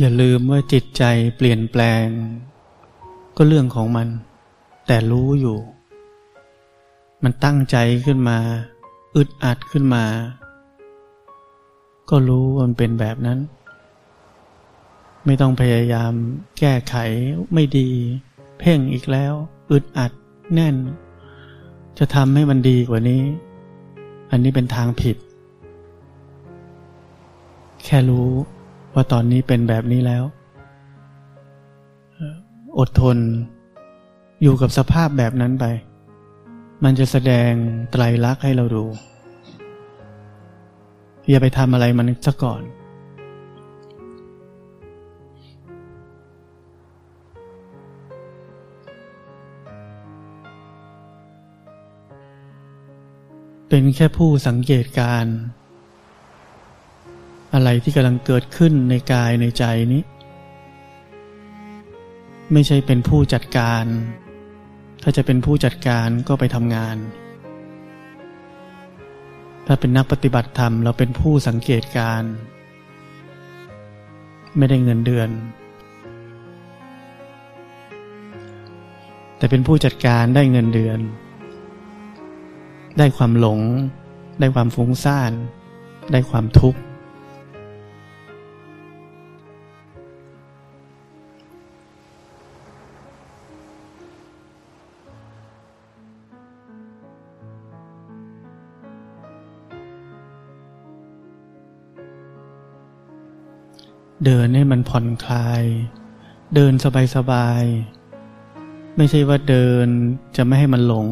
อย่าลืมว่าจิตใจเปลี่ยนแปลง ก็เรื่องของมัน แต่รู้อยู่ มันตั้งใจขึ้นมา อึดอัดขึ้นมา ก็รู้ว่ามันเป็นแบบนั้น ไม่ต้องพยายามแก้ไขไม่ดี เพ่งอีกแล้ว อึดอัดแน่น จะทำให้มันดีกว่านี้ อันนี้เป็นทางผิด แค่รู้ ว่าตอนนี้เป็นแบบนี้แล้ว อดทนอยู่กับสภาพแบบนั้นไป มันจะแสดงไตรลักษณ์ให้เราดู อย่าไปทำอะไรมันซะก่อนเป็นแค่ผู้สังเกตการ อะไรที่กำลังเกิดขึ้นในกายในใจนี้ ไม่ใช่เป็นผู้จัดการ ถ้าจะเป็นผู้จัดการก็ไปทำงาน ถ้าเป็นนักปฏิบัติธรรมเราเป็นผู้สังเกตการ ไม่ได้เงินเดือน แต่เป็นผู้จัดการได้เงินเดือน ได้ความหลง ได้ความฟุ้งซ่าน ได้ความทุกข์ เดินให้มันผ่อนคลาย เดินสบายๆ ไม่ใช่ว่าเดินจะไม่ให้มันหลง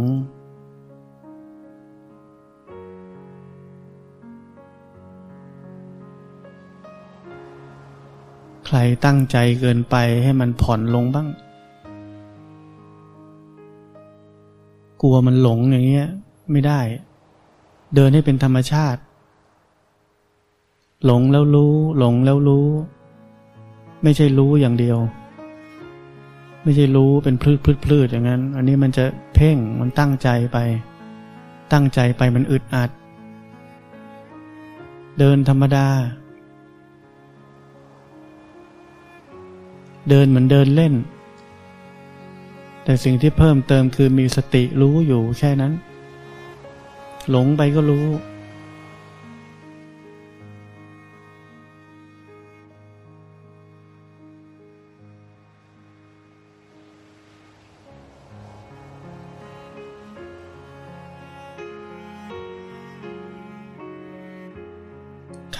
ใครตั้งใจเกินไปให้มันผ่อนลงบ้าง กลัวมันหลงอย่างเงี้ย ไม่ได้ เดินให้เป็นธรรมชาติ หลงแล้วรู้ หลงแล้วรู้ ไม่ใช่รู้อย่างเดียว ไม่ใช่รู้เป็นพลืดพลืดพลืดอย่างนั้น อันนี้มันจะเพ่งมันตั้งใจไป ตั้งใจไปมันอึดอัด เดินธรรมดา เดินเหมือนเดินเล่น แต่สิ่งที่เพิ่มเติมคือมีสติรู้อยู่แค่นั้น หลงไปก็รู้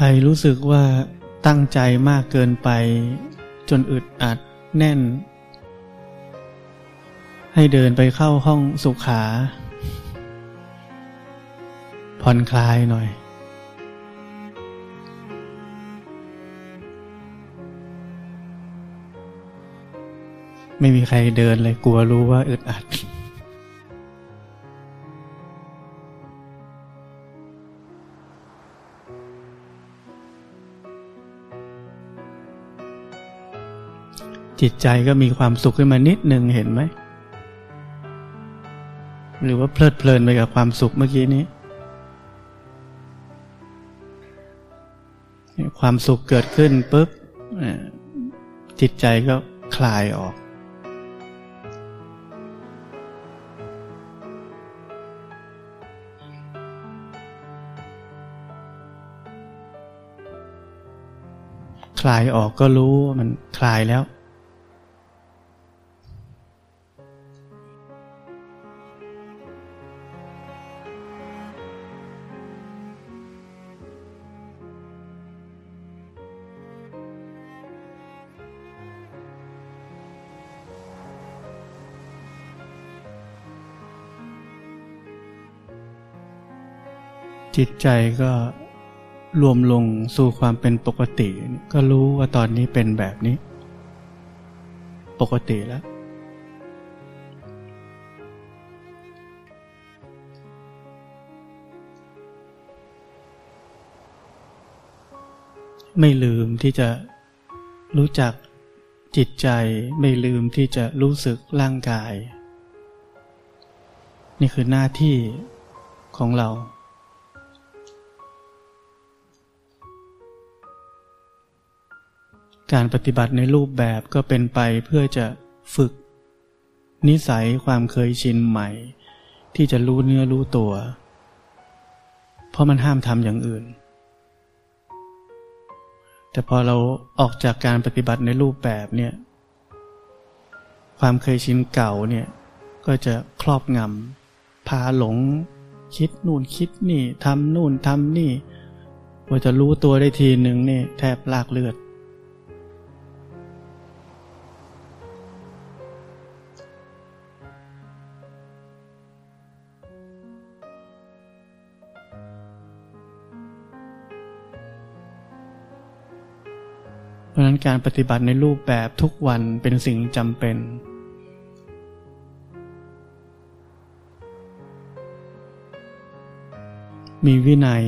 รรู้สึกว่าตั้งใจมากเกินไป จนอึดอัดแน่น ให้เดินไปเข้าห้องสุขา ผ่อนคลายหน่อย ไม่มีใครเดินเลยกลัวรู้ว่าอึดอัด จิตใจก็มีความสุขขึ้นมานิดหนึ่งเห็นไหม หรือว่าเพลิดเพลินไปกับความสุขเมื่อกี้นี้ ความสุขเกิดขึ้นปุ๊บจิตใจก็คลายออก คลายออกก็รู้มันคลายแล้ว จิตใจก็รวมลงสู่ความเป็นปกติ ก็รู้ว่าตอนนี้เป็นแบบนี้ ปกติแล้ว ไม่ลืมที่จะรู้จักจิตใจไม่ลืมที่จะรู้สึกร่างกาย นี่คือหน้าที่ของเรา การปฏิบัติในรูปแบบก็เป็นไปเพื่อจะฝึก นิสัยความเคยชินใหม่ ที่จะรู้เนื้อรู้ตัว เพราะมันห้ามทำอย่างอื่น แต่พอเราออกจากการปฏิบัติในรูปแบบเนี่ย ความเคยชินเก่าเนี่ยก็จะครอบงำพาหลง คิดนู่นคิดนี่ทำนู่นทำนี่ว่าจะรู้ตัวได้ทีหนึ่งนี่แทบลากเลือด ราะนั้นการปฏิบัติในรูปแบบทุกวันเป็นสิ่งจำเป็น มีวินัย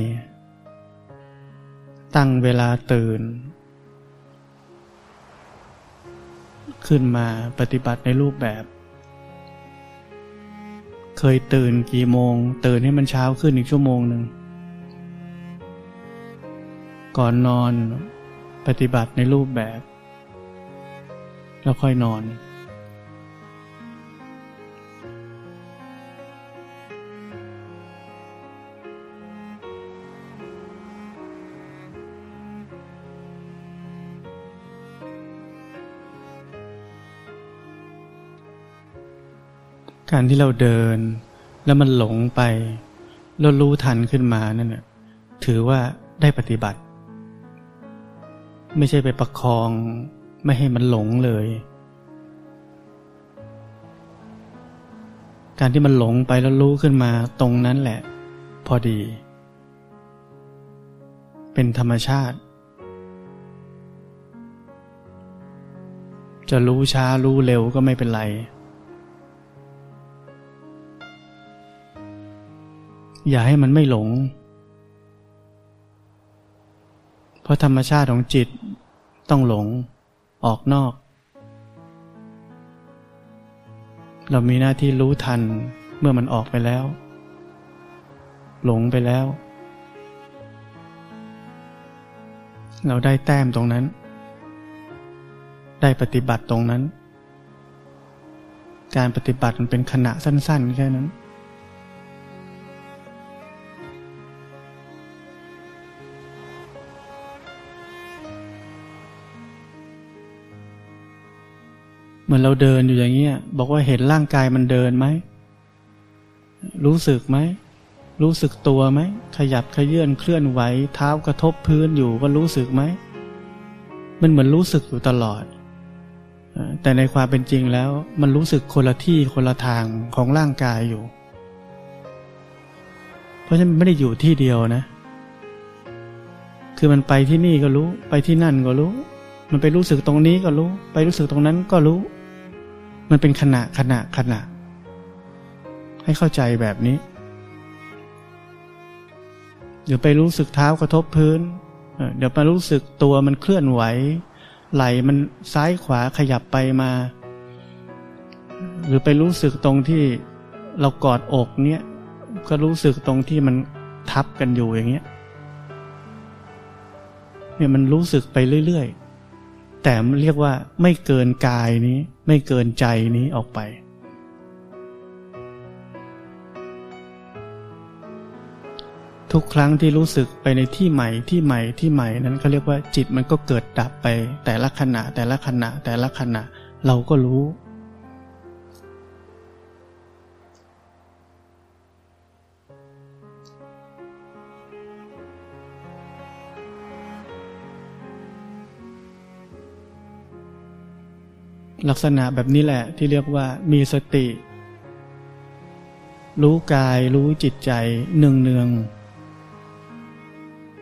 ตั้งเวลาตื่น ขึ้นมาปฏิบัติในรูปแบบ เคยตื่นกี่โมง ตื่นให้มันเช้าขึ้นอีกชั่วโมงหนึ่ง ก่อนนอน ปฏิบัติในรูปแบบ แล้วค่อยนอน การที่เราเดิน แล้วมันหลงไปแล้วรู้ทันขึ้นมานั่นถือว่าได้ปฏิบัติ ไม่ใช่ไปประคอง ไม่ให้มันหลงเลย การที่มันหลงไปแล้วรู้ขึ้นมาตรงนั้นแหละ พอดี เป็นธรรมชาติ จะรู้ช้ารู้เร็วก็ไม่เป็นไร อย่าให้มันไม่หลง ราะธรรมชาติของจิตต้องหลงออกนอก เรามีหน้าที่รู้ทันเมื่อมันออกไปแล้ว หลงไปแล้ว เราได้แต้มตรงนั้น ได้ปฏิบัติตรงนั้น การปฏิบัติมันเป็นขณะสั้น ๆ แค่นั้น เหมือนเราเดินอยู่อย่างเงี้ยบอกว่าเห็นร่างกายมันเดินไหม รู้สึกไหม รู้สึกตัวไหม ขยับขยื่นเคลื่อนไหว เท้ากระทบพื้นอยู่ว่ารู้สึกไหม มันเหมือนรู้สึกอยู่ตลอด แต่ในความเป็นจริงแล้ว มันรู้สึกคนละที่คนละทางของร่างกายอยู่ เพราะฉะนั้นไม่ได้อยู่ที่เดียวนะ คือมันไปที่นี่ก็รู้ ไปที่นั่นก็รู้มันไปรู้สึกตรงนี้ก็รู้ ไปรู้สึกตรงนั้นก็รู้ มันเป็นขณะขณะขณะ ให้เข้าใจแบบนี้ เดี๋ยวไปรู้สึกเท้ากระทบพื้น เดี๋ยวไปรู้สึกตัวมันเคลื่อนไหว ไหลมันซ้ายขวาขยับไปมา หรือไปรู้สึกตรงที่เรากอดอกเนี้ยก็รู้สึกตรงที่มันทับกันอยู่อย่างเงี้ยเนี่ยมันรู้สึกไปเรื่อยๆ แต่เรียกว่าไม่เกินกายนี้ ไม่เกินใจนี้ออกไป ทุกครั้งที่รู้สึกไปในที่ใหม่ที่ใหม่ที่ใหม่นั้นเขาเรียกว่าจิตมันก็เกิดดับไป แต่ละขณะแต่ละขณะแต่ละขณะเราก็รู้ ลักษณะแบบนี้แหละที่เรียกว่ามีสติ รู้กายรู้จิตใจเนืองเนือง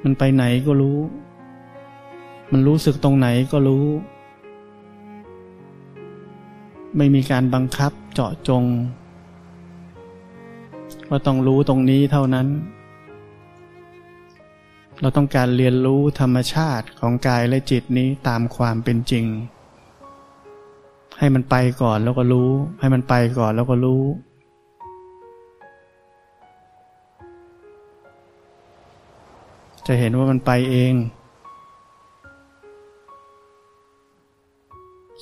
มันไปไหนก็รู้ มันรู้สึกตรงไหนก็รู้ ไม่มีการบังคับเจาะจง ว่าต้องรู้ตรงนี้เท่านั้น เราต้องการเรียนรู้ธรรมชาติของกายและจิตนี้ตามความเป็นจริง ให้มันไปก่อนแล้วก็รู้ ให้มันไปก่อนแล้วก็รู้ จะเห็นว่ามันไปเอง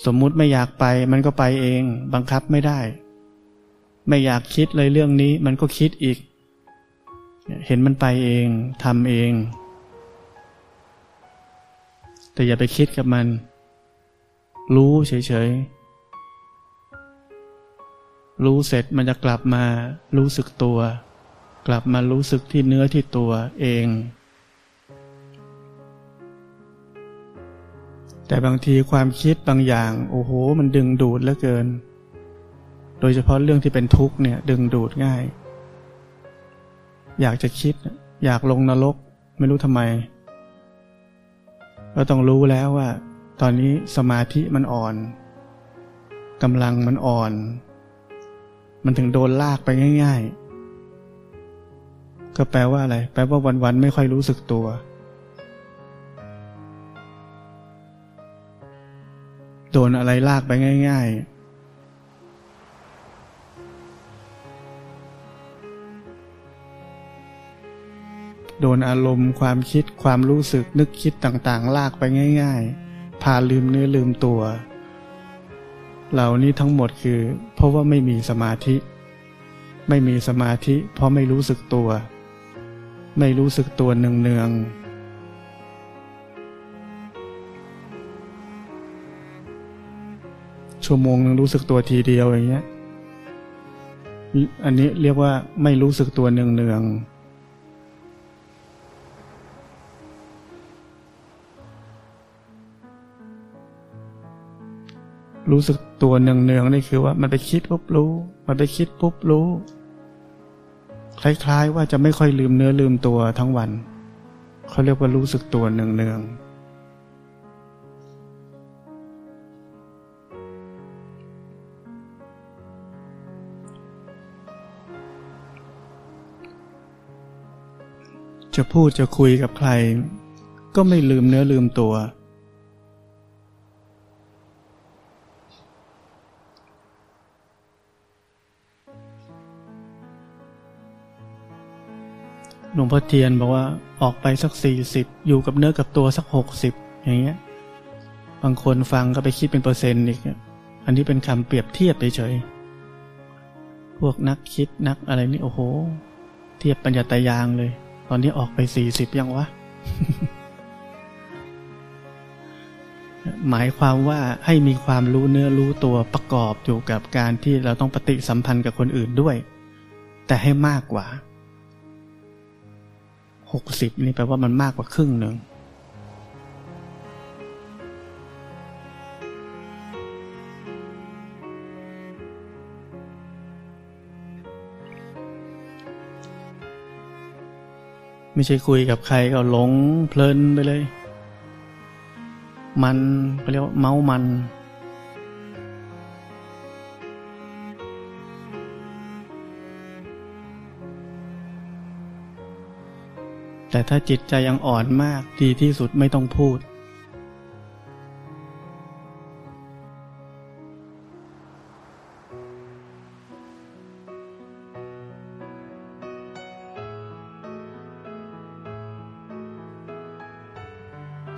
สมมุติไม่อยากไปมันก็ไปเอง บังคับไม่ได้ ไม่อยากคิดเลยเรื่องนี้มันก็คิดอีก เห็นมันไปเองทำเอง แต่อย่าไปคิดกับมัน รู้เฉยๆ รู้เสร็จมันจะกลับมารู้สึกตัว กลับมารู้สึกที่เนื้อที่ตัวเอง แต่บางทีความคิดบางอย่าง โอ้โห มันดึงดูดเหลือเกิน โดยเฉพาะเรื่องที่เป็นทุกข์เนี่ย ดึงดูดง่าย อยากจะคิด อยากลงนรก ไม่รู้ทำไมก็ต้องรู้แล้วว่า ตอนนี้สมาธิมันอ่อนกำลังมันอ่อน มันถึงโดนลากไปง่าย ๆ ก็แปลว่าอะไร แปลว่าวันๆไม่ค่อยรู้สึกตัว โดนอะไรลากไปง่าย ๆโดนอารมณ์ความคิดความรู้สึกนึกคิดต่างๆ ลากไปง่าย ๆ พาลืมเนื้อลืมตัว เหล่านี้ทั้งหมดคือ ราะว่าไม่มีสมาธิ ไม่มีสมาธิ เพราะไม่รู้สึกตัว ไม่รู้สึกตัวเนืองๆชั่วโมงนึงรู้สึกตัวทีเดียวอย่างเงี้ย อันนี้เรียกว่าไม่รู้สึกตัวเนืองเรู้สึกตัวเนืองเนืองนี่คือว่ามันไปคิดปุ๊บรู้ มันไปคิดปุ๊บรู้ คล้ายๆว่าจะไม่ค่อยลืมเนื้อลืมตัวทั้งวัน เขาเรียกว่ารู้สึกตัวเนืองเนืองจะพูดจะคุยกับใคร ก็ไม่ลืมเนื้อลืมตัว หลวงพ่อเทียนบอกว่าออกไปสักสี่สิบอยู่กับเนื้อกับตัวสักหกสิบอย่างเงี้ย บางคนฟังก็ไปคิดเป็นเปอร์เซ็นต์อีกอันนี้เป็นคำเปรียบเทียบเฉยพวกนักคิดนักอะไรนี่โอ้โห เทียบปัญญาตายางเลย ตอนนี้ออกไปสี่สิบยังวะ หมายความว่าให้มีความรู้เนื้อรู้ตัวประกอบอยู่กับการที่เราต้องปฏิสัมพันธ์กับคนอื่นด้วย แต่ให้มากกว่า หกสิบนี่แปลว่ามันมากกว่าครึ่งหนึ่งไม่ใช่คุยกับใครก็หลงเพลินไปเลย มันเรียกว่าเมามัน แต่ถ้าจิตใจยังอ่อนมากดีที่สุดไม่ต้องพูด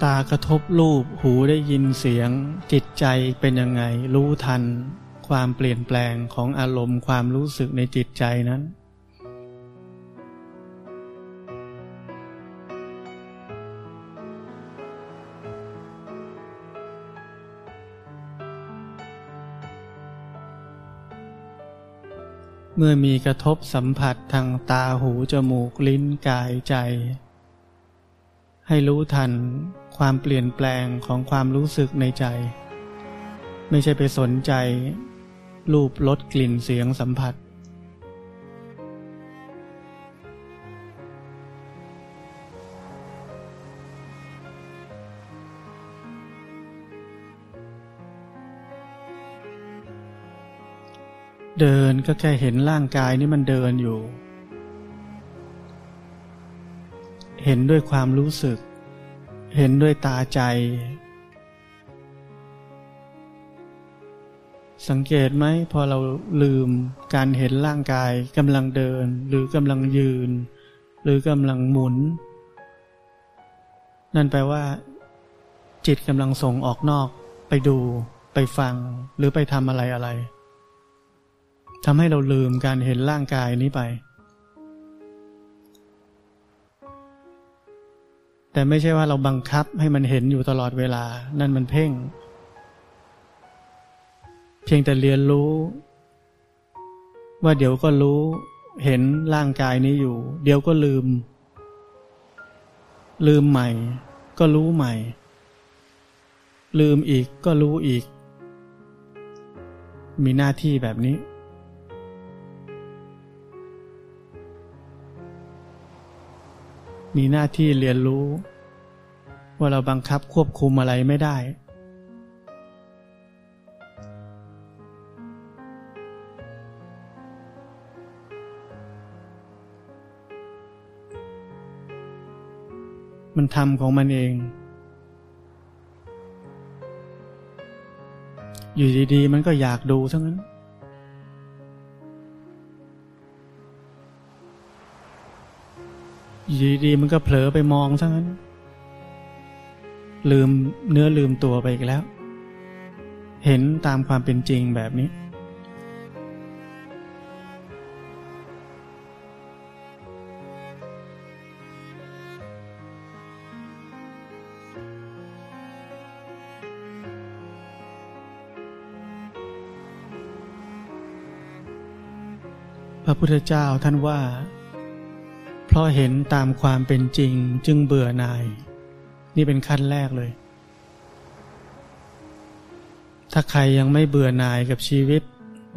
ตากระทบรูปหูได้ยินเสียง จิตใจเป็นยังไง รู้ทัน ความเปลี่ยนแปลงของอารมณ์ความรู้สึกในจิตใจนั้น เมื่อมีกระทบสัมผัสทางตาหูจมูกลิ้นกายใจ ให้รู้ทันความเปลี่ยนแปลงของความรู้สึกในใจ ไม่ใช่ไปสนใจ รูปรสกลิ่นเสียงสัมผัส เดินก็แค่เห็นร่างกายนี่มันเดินอยู่ เห็นด้วยความรู้สึก เห็นด้วยตาใจ สังเกตไหมพอเราลืมการเห็นร่างกายกำลังเดิน หรือกำลังยืน หรือกำลังหมุน นั่นแปลว่า จิตกำลังส่งออกนอกไปดูไปไปฟังหรือไปทำอะไรอะไร ทำให้เราลืมการเห็นร่างกายนี้ไป แต่ไม่ใช่ว่าเราบังคับให้มันเห็นอยู่ตลอดเวลา นั่นมันเพ่ง เพียงแต่เรียนรู้ ว่าเดี๋ยวก็รู้เห็นร่างกายนี้อยู่ เดี๋ยวก็ลืม ลืมใหม่ ก็รู้ใหม่ ลืมอีกก็รู้อีก มีหน้าที่แบบนี้ มีหน้าที่เรียนรู้ ว่าเราบังคับควบคุมอะไรไม่ได้ มันทำของมันเอง อยู่ดีๆ มันก็อยากดูทั้งนั้น อยู่ดีๆมันก็เผลอไปมองทั้งนั้น ลืมเนื้อลืมตัวไปอีกแล้ว เห็นตามความเป็นจริงแบบนี้ พระพุทธเจ้าท่านว่า ราะเห็นตามความเป็นจริงจึงเบื่อหน่าย นี่เป็นขั้นแรกเลย ถ้าใครยังไม่เบื่อหน่ายกับชีวิต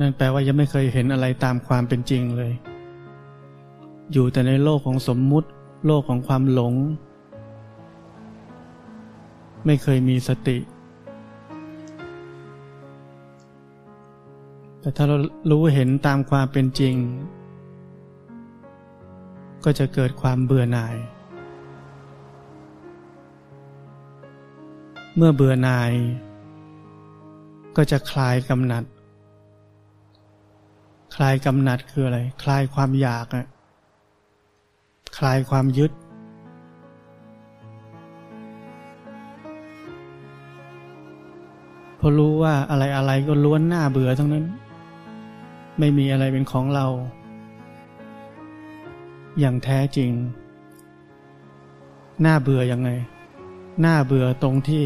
นั่นแปลว่ายังไม่เคยเห็นอะไรตามความเป็นจริงเลย อยู่แต่ในโลกของสมมุติ โลกของความหลง ไม่เคยมีสติ แต่ถ้าเรารู้เห็นตามความเป็นจริง ก็จะเกิดความเบื่อหน่าย เมื่อเบื่อหน่าย ก็จะคลายกำหนัด คลายกำหนัดคืออะไร คลายความอยากอะคลายความยึด พอรู้ว่าอะไรอะไรก็ล้วนหน้าเบื่อทั้งนั้น ไม่มีอะไรเป็นของเรา อย่างแท้จริง น่าเบื่อยังไง น่าเบื่อตรงที่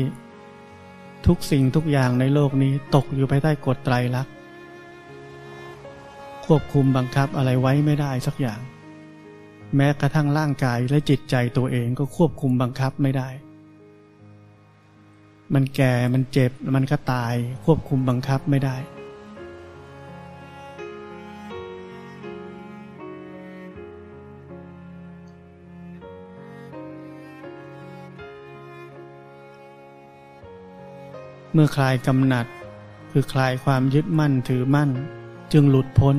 ทุกสิ่งทุกอย่างในโลกนี้ตกอยู่ภายใต้กฎไตรลักษณ์ควบคุมบังคับอะไรไว้ไม่ได้สักอย่าง แม้กระทั่งร่างกายและจิตใจตัวเองก็ควบคุมบังคับไม่ได้ มันแก่มันเจ็บมันก็ตาย ควบคุมบังคับไม่ได้ เมื่อคลายกำหนัด คือคลายความยึดมั่นถือมั่น จึงหลุดพ้น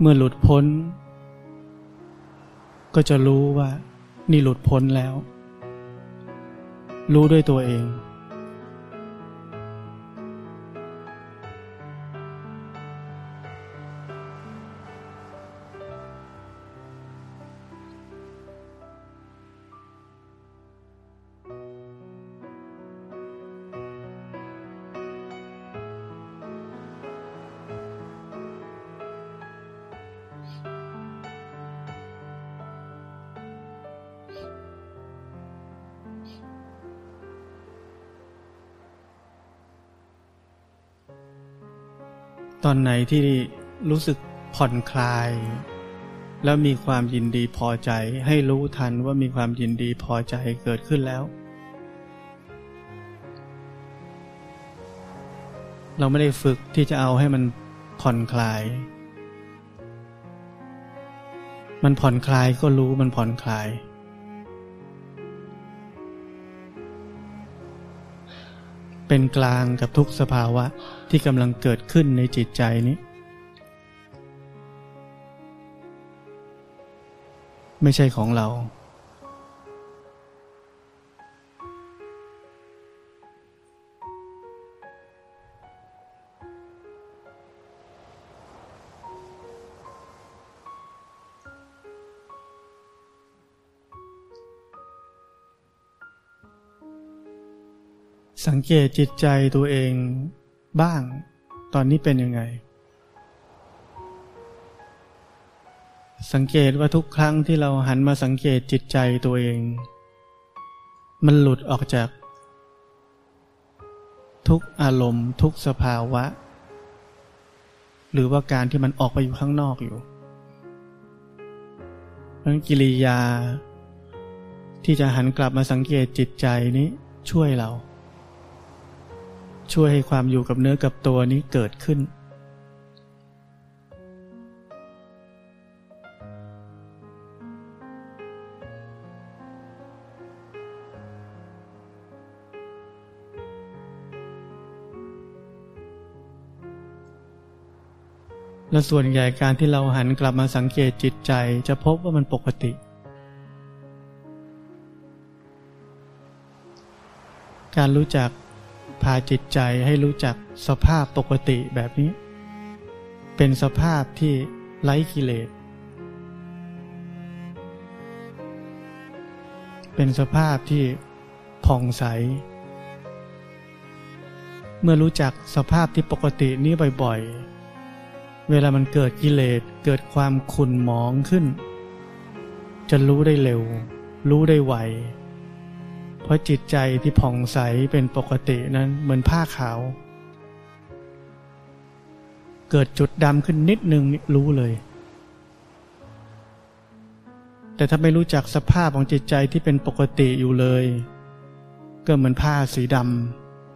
เมื่อหลุดพ้น ก็จะรู้ว่านี่หลุดพ้นแล้ว รู้ด้วยตัวเอง ตอนไหนที่รู้สึกผ่อนคลาย แล้วมีความยินดีพอใจ ให้รู้ทันว่ามีความยินดีพอใจเกิดขึ้นแล้ว เราไม่ได้ฝึกที่จะเอาให้มันผ่อนคลาย มันผ่อนคลายก็รู้มันผ่อนคลาย เป็นกลางกับทุกสภาวะที่กำลังเกิดขึ้นในจิตใจนี้ ไม่ใช่ของเรา เกตจิตใจตัวเองบ้าง ตอนนี้เป็นยังไง สังเกตว่าทุกครั้งที่เราหันมาสังเกตจิตใจตัวเอง มันหลุดออกจาก ทุกอารมณ์ ทุกสภาวะ หรือว่าการที่มันออกไปอยู่ข้างนอกอยู่เพราะกิริยา ที่จะหันกลับมาสังเกตจิตใจนี้ช่วยเรา ช่วยให้ความอยู่กับเนื้อกับตัวนี้เกิดขึ้น และส่วนใหญ่การที่เราหันกลับมาสังเกตจิตใจจะพบว่ามันปกติการรู้จัก พาจิตใจให้รู้จักสภาพปกติแบบนี้ เป็นสภาพที่ไร้กิเลส เป็นสภาพที่ผ่องใส เมื่อรู้จักสภาพที่ปกตินี้บ่อยๆ เวลามันเกิดกิเลสเกิดความขุ่นหมองขึ้น จะรู้ได้เร็ว รู้ได้ไว เพราะจิตใจที่ผ่องใสเป็นปกตินั้นเหมือนผ้าขาว เกิดจุดดำขึ้นนิดนึงรู้เลย แต่ถ้าไม่รู้จักสภาพของจิตใจที่เป็นปกติอยู่เลย ก็เหมือนผ้าสีด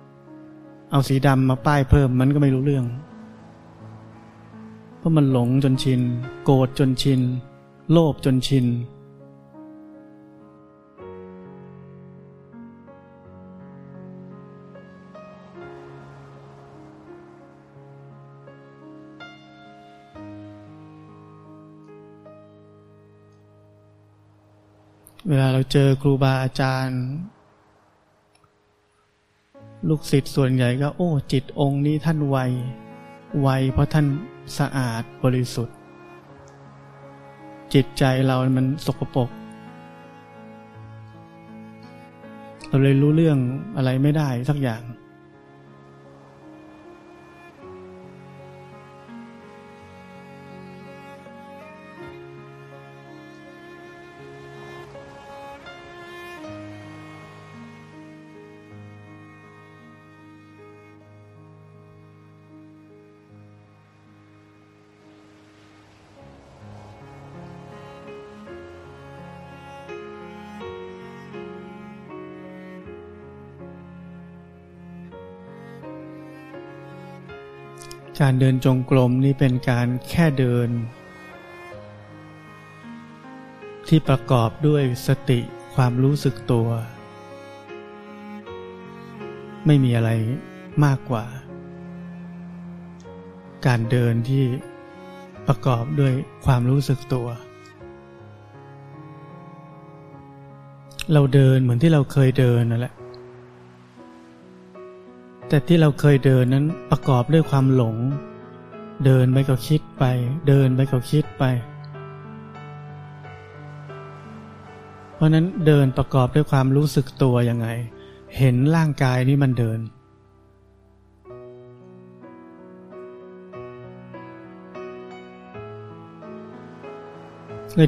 ำเอาสีดำมาป้ายเพิ่มมันก็ไม่รู้เรื่อง เพราะมันหลงจนชิน โกรธจนชิน โลภจนชิน เวลาเราเจอครูบาอาจารย์ ลูกศิษย์ส่วนใหญ่ก็ โอ้ จิตองค์นี้ท่านไวไวเพราะท่านสะอาดบริสุทธิ์ จิตใจเรามันสกปรกเราเลยรู้เรื่องอะไรไม่ได้สักอย่าง การเดินจงกรมนี่เป็นการแค่เดิน ที่ประกอบด้วยสติความรู้สึกตัว ไม่มีอะไรมากกว่า การเดินที่ประกอบด้วยความรู้สึกตัว เราเดินเหมือนที่เราเคยเดินนั่นแหละ แต่ที่เราเคยเดินนั้นประกอบด้วยความหลง เดินไปก็คิดไป เดินไปก็คิดไป เพราะนั้นเดินประกอบด้วยความรู้สึกตัวยังไง เห็นร่างกายนี้มันเดิน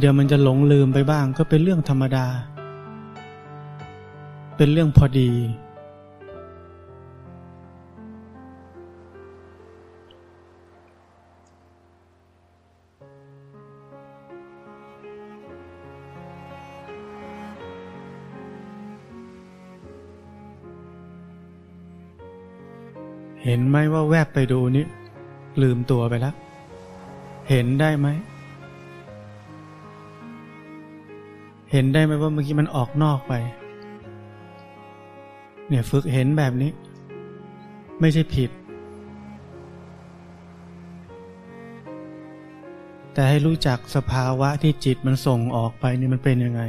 เดี๋ยวมันจะหลงลืมไปบ้างก็เป็นเรื่องธรรมดา เป็นเรื่องพอดี เห็นไหมว่าแวบไปดูนี่ลืมตัวไปแล้ว เห็นได้ไหม เห็นได้ไหมว่าเมื่อกี้มันออกนอกไป เนี่ยฝึกเห็นแบบนี้ ไม่ใช่ผิด แต่ให้รู้จักสภาวะที่จิตมันส่งออกไปนี่มันเป็นยังไง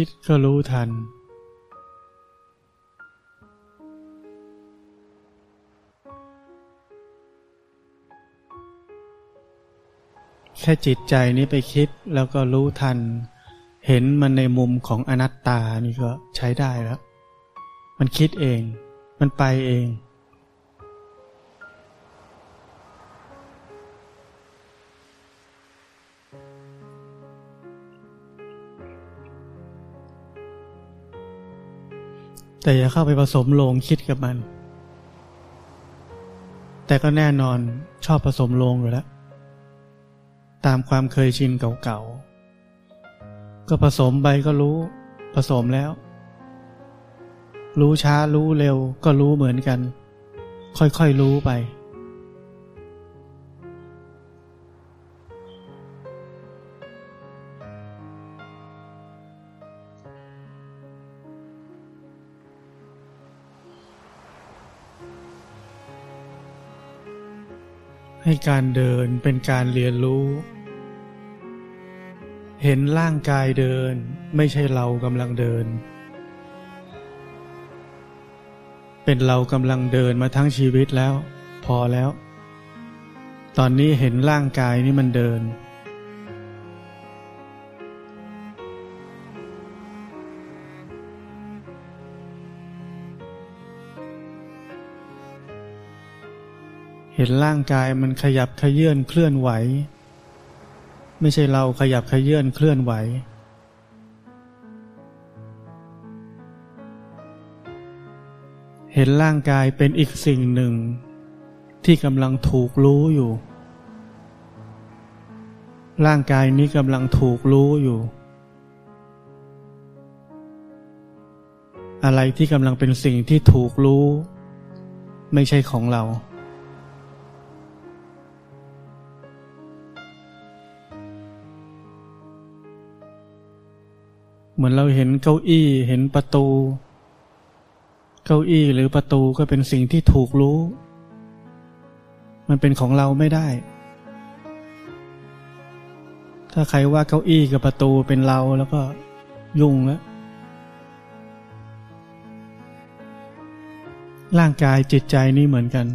คิดก็รู้ทัน แค่จิตใจนี้ไปคิดแล้วก็รู้ทัน เห็นมันในมุมของอนัตตานี่ก็ใช้ได้แล้ว มันคิดเอง มันไปเอง แต่อย่าเข้าไปผสมโลงคิดกับมัน แต่ก็แน่นอนชอบผสมโลงอยู่แล้ว ตามความเคยชินเก่าๆ ก็ผสมไปก็รู้ผสมแล้ว รู้ช้ารู้เร็วก็รู้เหมือนกัน ค่อยๆรู้ไป ให้การเดินเป็นการเรียนรู้ เห็นร่างกายเดินไม่ใช่เรากำลังเดิน เป็นเรากำลังเดินมาทั้งชีวิตแล้ว พอแล้ว ตอนนี้เห็นร่างกายนี่มันเดิน เห็นร่างกายมันขยับขยื่นเคลื่อนไหว ไม่ใช่เราขยับขยื่นเคลื่อนไหว เห็นร่างกายเป็นอีกสิ่งหนึ่ง ที่กำลังถูกรู้อยู่ ร่างกายนี้กำลังถูกรู้อยู่ อะไรที่กำลังเป็นสิ่งที่ถูกรู้ ไม่ใช่ของเรา เหมือนเราเห็นเก้าอี้เห็นประตู เก้าอี้หรือประตูก็เป็นสิ่งที่ถูกรู้ มันเป็นของเราไม่ได้ ถ้าใครว่าเก้าอี้กับประตูเป็นเราแล้วก็ยุ่งแล้วร่างกายจิตใจนี่เหมือนกัน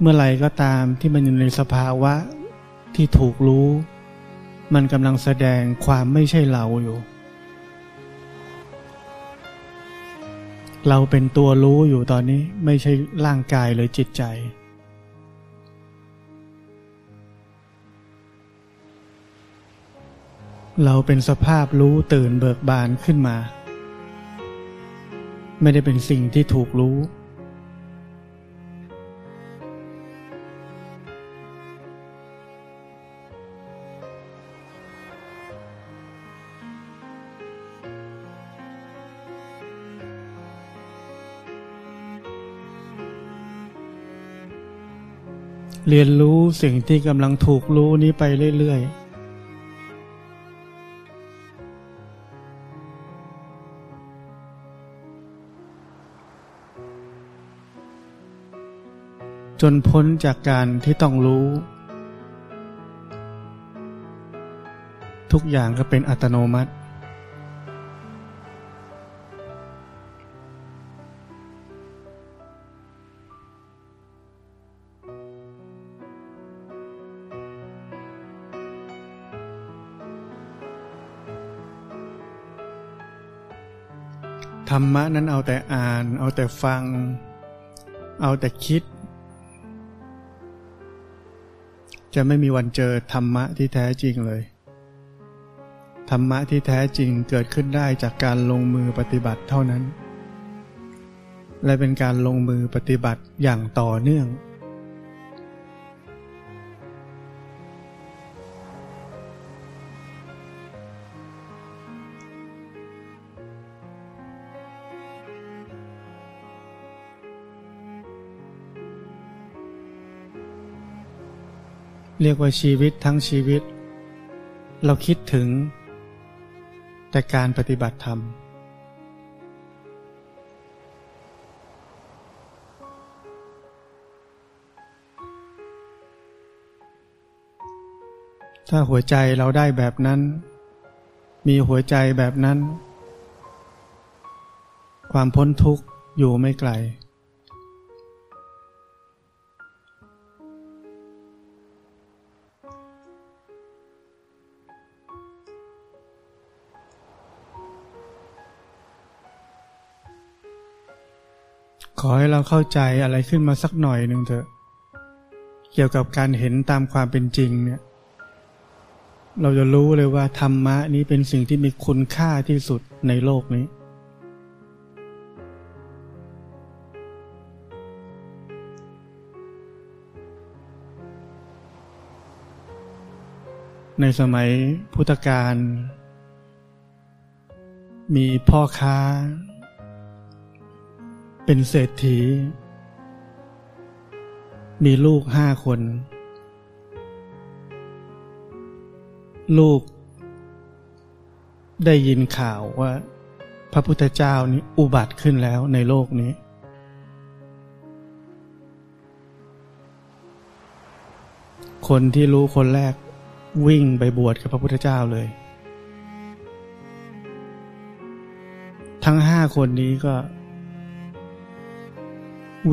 เมื่อไหร่ก็ตามที่มันอยู่ในสภาวะที่ถูกรู้ มันกำลังแสดงความไม่ใช่เราอยู่ เราเป็นตัวรู้อยู่ตอนนี้ไม่ใช่ร่างกายหรือจิตใจ เราเป็นสภาพรู้ตื่นเบิกบานขึ้นมา ไม่ได้เป็นสิ่งที่ถูกรู้ เรียนรู้สิ่งที่กำลังถูกรู้นี้ไปเรื่อยๆจนพ้นจากการที่ต้องรู้ ทุกอย่างก็เป็นอัตโนมัติ รรมะนั้นเอาแต่อ่าน เอาแต่ฟัง เอาแต่คิด จะไม่มีวันเจอธรรมะที่แท้จริงเลย ธรรมะที่แท้จริงเกิดขึ้นได้จากการลงมือปฏิบัติเท่านั้น และเป็นการลงมือปฏิบัติอย่างต่อเนื่อง เรียกว่าชีวิตทั้งชีวิต เราคิดถึง แต่การปฏิบัติธรรม ถ้าหัวใจเราได้แบบนั้น มีหัวใจแบบนั้น ความพ้นทุกข์อยู่ไม่ไกล ขอให้เราเข้าใจอะไรขึ้นมาสักหน่อยหนึ่งเถอะ เกี่ยวกับการเห็นตามความเป็นจริงเนี่ย เราจะรู้เลยว่าธรรมะนี้เป็นสิ่งที่มีคุณค่าที่สุดในโลกนี้ ในสมัยพุทธกาลมีพ่อค้า เป็นเศรษฐี มีลูกห้าคน ลูก ได้ยินข่าวว่า พระพุทธเจ้านี้อุบัติขึ้นแล้วในโลกนี้ คนที่รู้คนแรกวิ่งไปบวชกับพระพุทธเจ้าเลย ทั้งห้าคนนี้ก็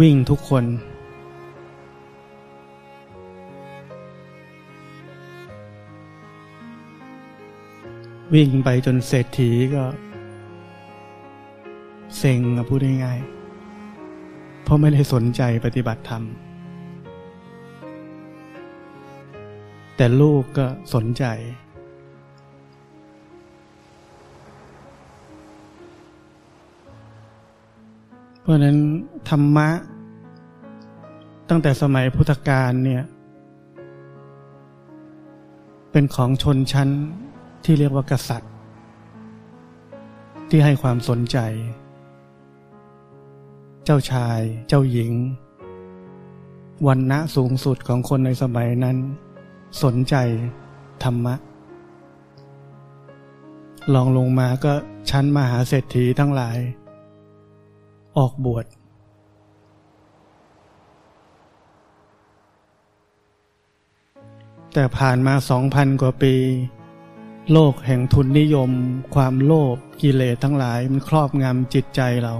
วิ่งทุกคน วิ่งไปจนเศรษฐีก็ เซ็งพูดง่ายๆเพราะไม่ได้สนใจปฏิบัติธรรม แต่ลูกก็สนใจ เพราะนั้นธรรมะ ตั้งแต่สมัยพุทธกาลเนี่ย เป็นของชนชั้นที่เรียกว่ากษัตริย์ ที่ให้ความสนใจ เจ้าชาย เจ้าหญิง วันณะสูงสุดของคนในสมัยนั้น สนใจธรรมะลองลงมาก็ชั้นมหาเศรษฐีทั้งหลาย ออกบวชแต่ผ่านมาสองพันกว่าปี โลกแห่งทุนนิยม ความโลภกิเลสทั้งหลายมันครอบงำจิตใจเรา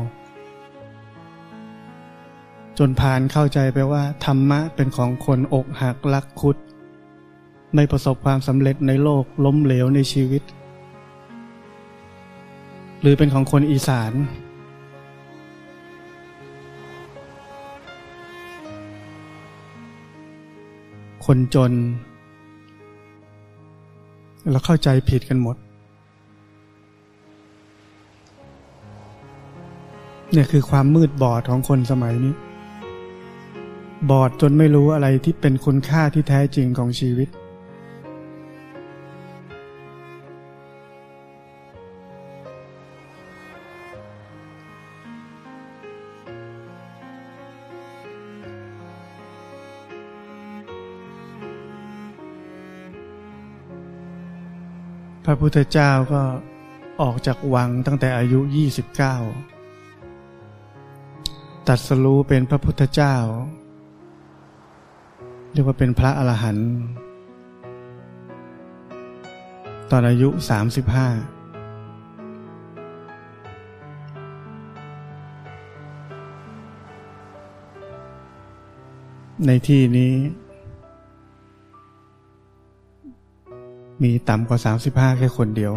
จนผ่านเข้าใจไปว่า ธรรมะเป็นของคนอกหักลักคุด ไม่ประสบความสำเร็จในโลกล้มเหลวในชีวิต หรือเป็นของคนอีสาน คนจน เราเข้าใจผิดกันหมด เนี่ยคือความมืดบอดของคนสมัยนี้ บอดจนไม่รู้อะไรที่เป็นคุณค่าที่แท้จริงของชีวิต พระพุทธเจ้าก็ออกจากวังตั้งแต่อายุ 29 ตัดสรู้เป็นพระพุทธเจ้า เรียกว่าเป็นพระอรหันต์ตอนอายุ 35 ในที่นี้ มีต่ำกว่า 35 แค่คนเดียว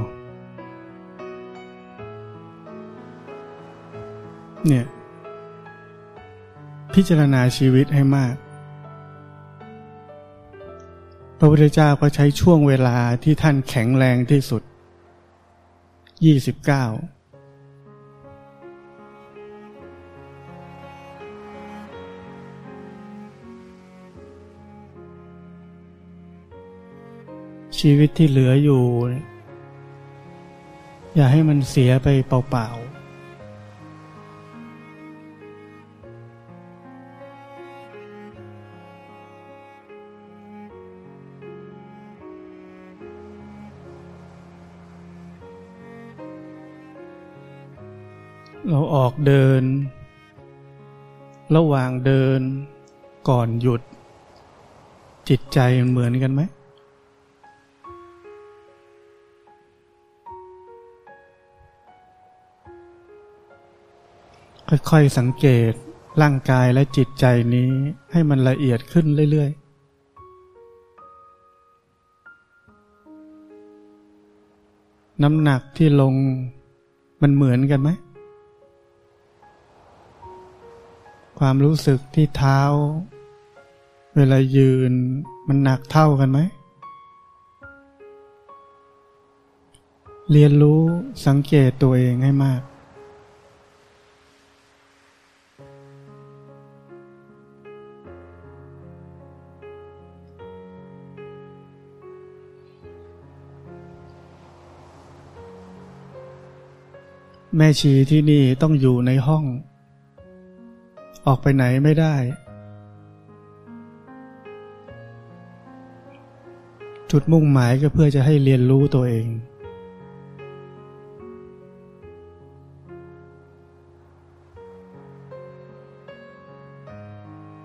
เนี่ย พิจารณาชีวิตให้มาก พระพุทธเจ้าก็ใช้ช่วงเวลาที่ท่านแข็งแรงที่สุด 29 ชีวิตที่เหลืออยู่ อย่าให้มันเสียไปเปล่าๆเราออกเดิน ระหว่างเดินก่อนหยุด จิตใจเหมือนกันไหม ค่อยๆสังเกตร่างกายและจิตใจนี้ให้มันละเอียดขึ้นเรื่อยๆน้ำหนักที่ลงมันเหมือนกันไหม ความรู้สึกที่เท้า เวลายืนมันหนักเท่ากันไหม เรียนรู้สังเกตตัวเองให้มาก แม่ชีที่นี่ต้องอยู่ในห้อง ออกไปไหนไม่ได้ จุดมุ่งหมายก็เพื่อจะให้เรียนรู้ตัวเอง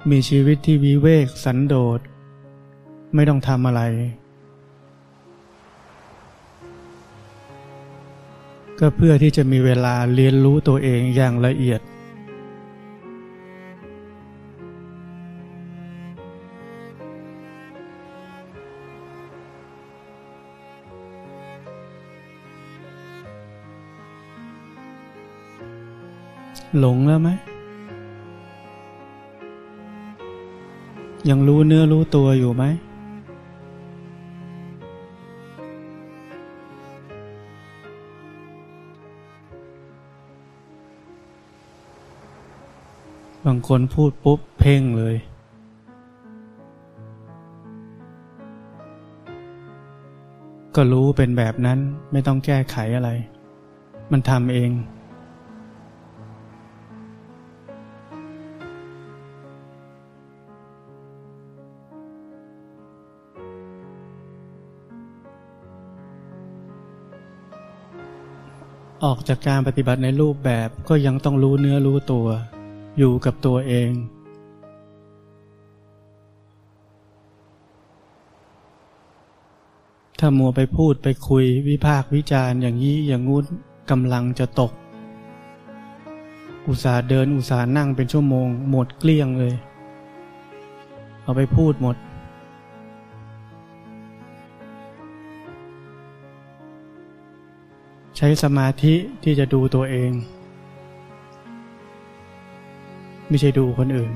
มีชีวิตที่วิเวกสันโดษ ไม่ต้องทำอะไร ก็เพื่อที่จะมีเวลาเรียนรู้ตัวเองอย่างละเอียด หลงแล้วไหม ยังรู้เนื้อรู้ตัวอยู่ไหม บางคนพูดปุ๊บเพ่งเลย ก็รู้เป็นแบบนั้นไม่ต้องแก้ไขอะไร มันทำเอง ออกจากการปฏิบัติในรูปแบบก็ยังต้องรู้เนื้อรู้ตัว อยู่กับตัวเอง ถ้ามัวไปพูดไปคุยวิพากวิจารณ์อย่างนี้อย่างงู้นกำลังจะตก อุตส่าห์เดินอุตส่าห์นั่งเป็นชั่วโมง หมดเกลี้ยงเลย เอาไปพูดหมด ใช้สมาธิที่จะดูตัวเอง ไม่ใช่ดูคนอื่น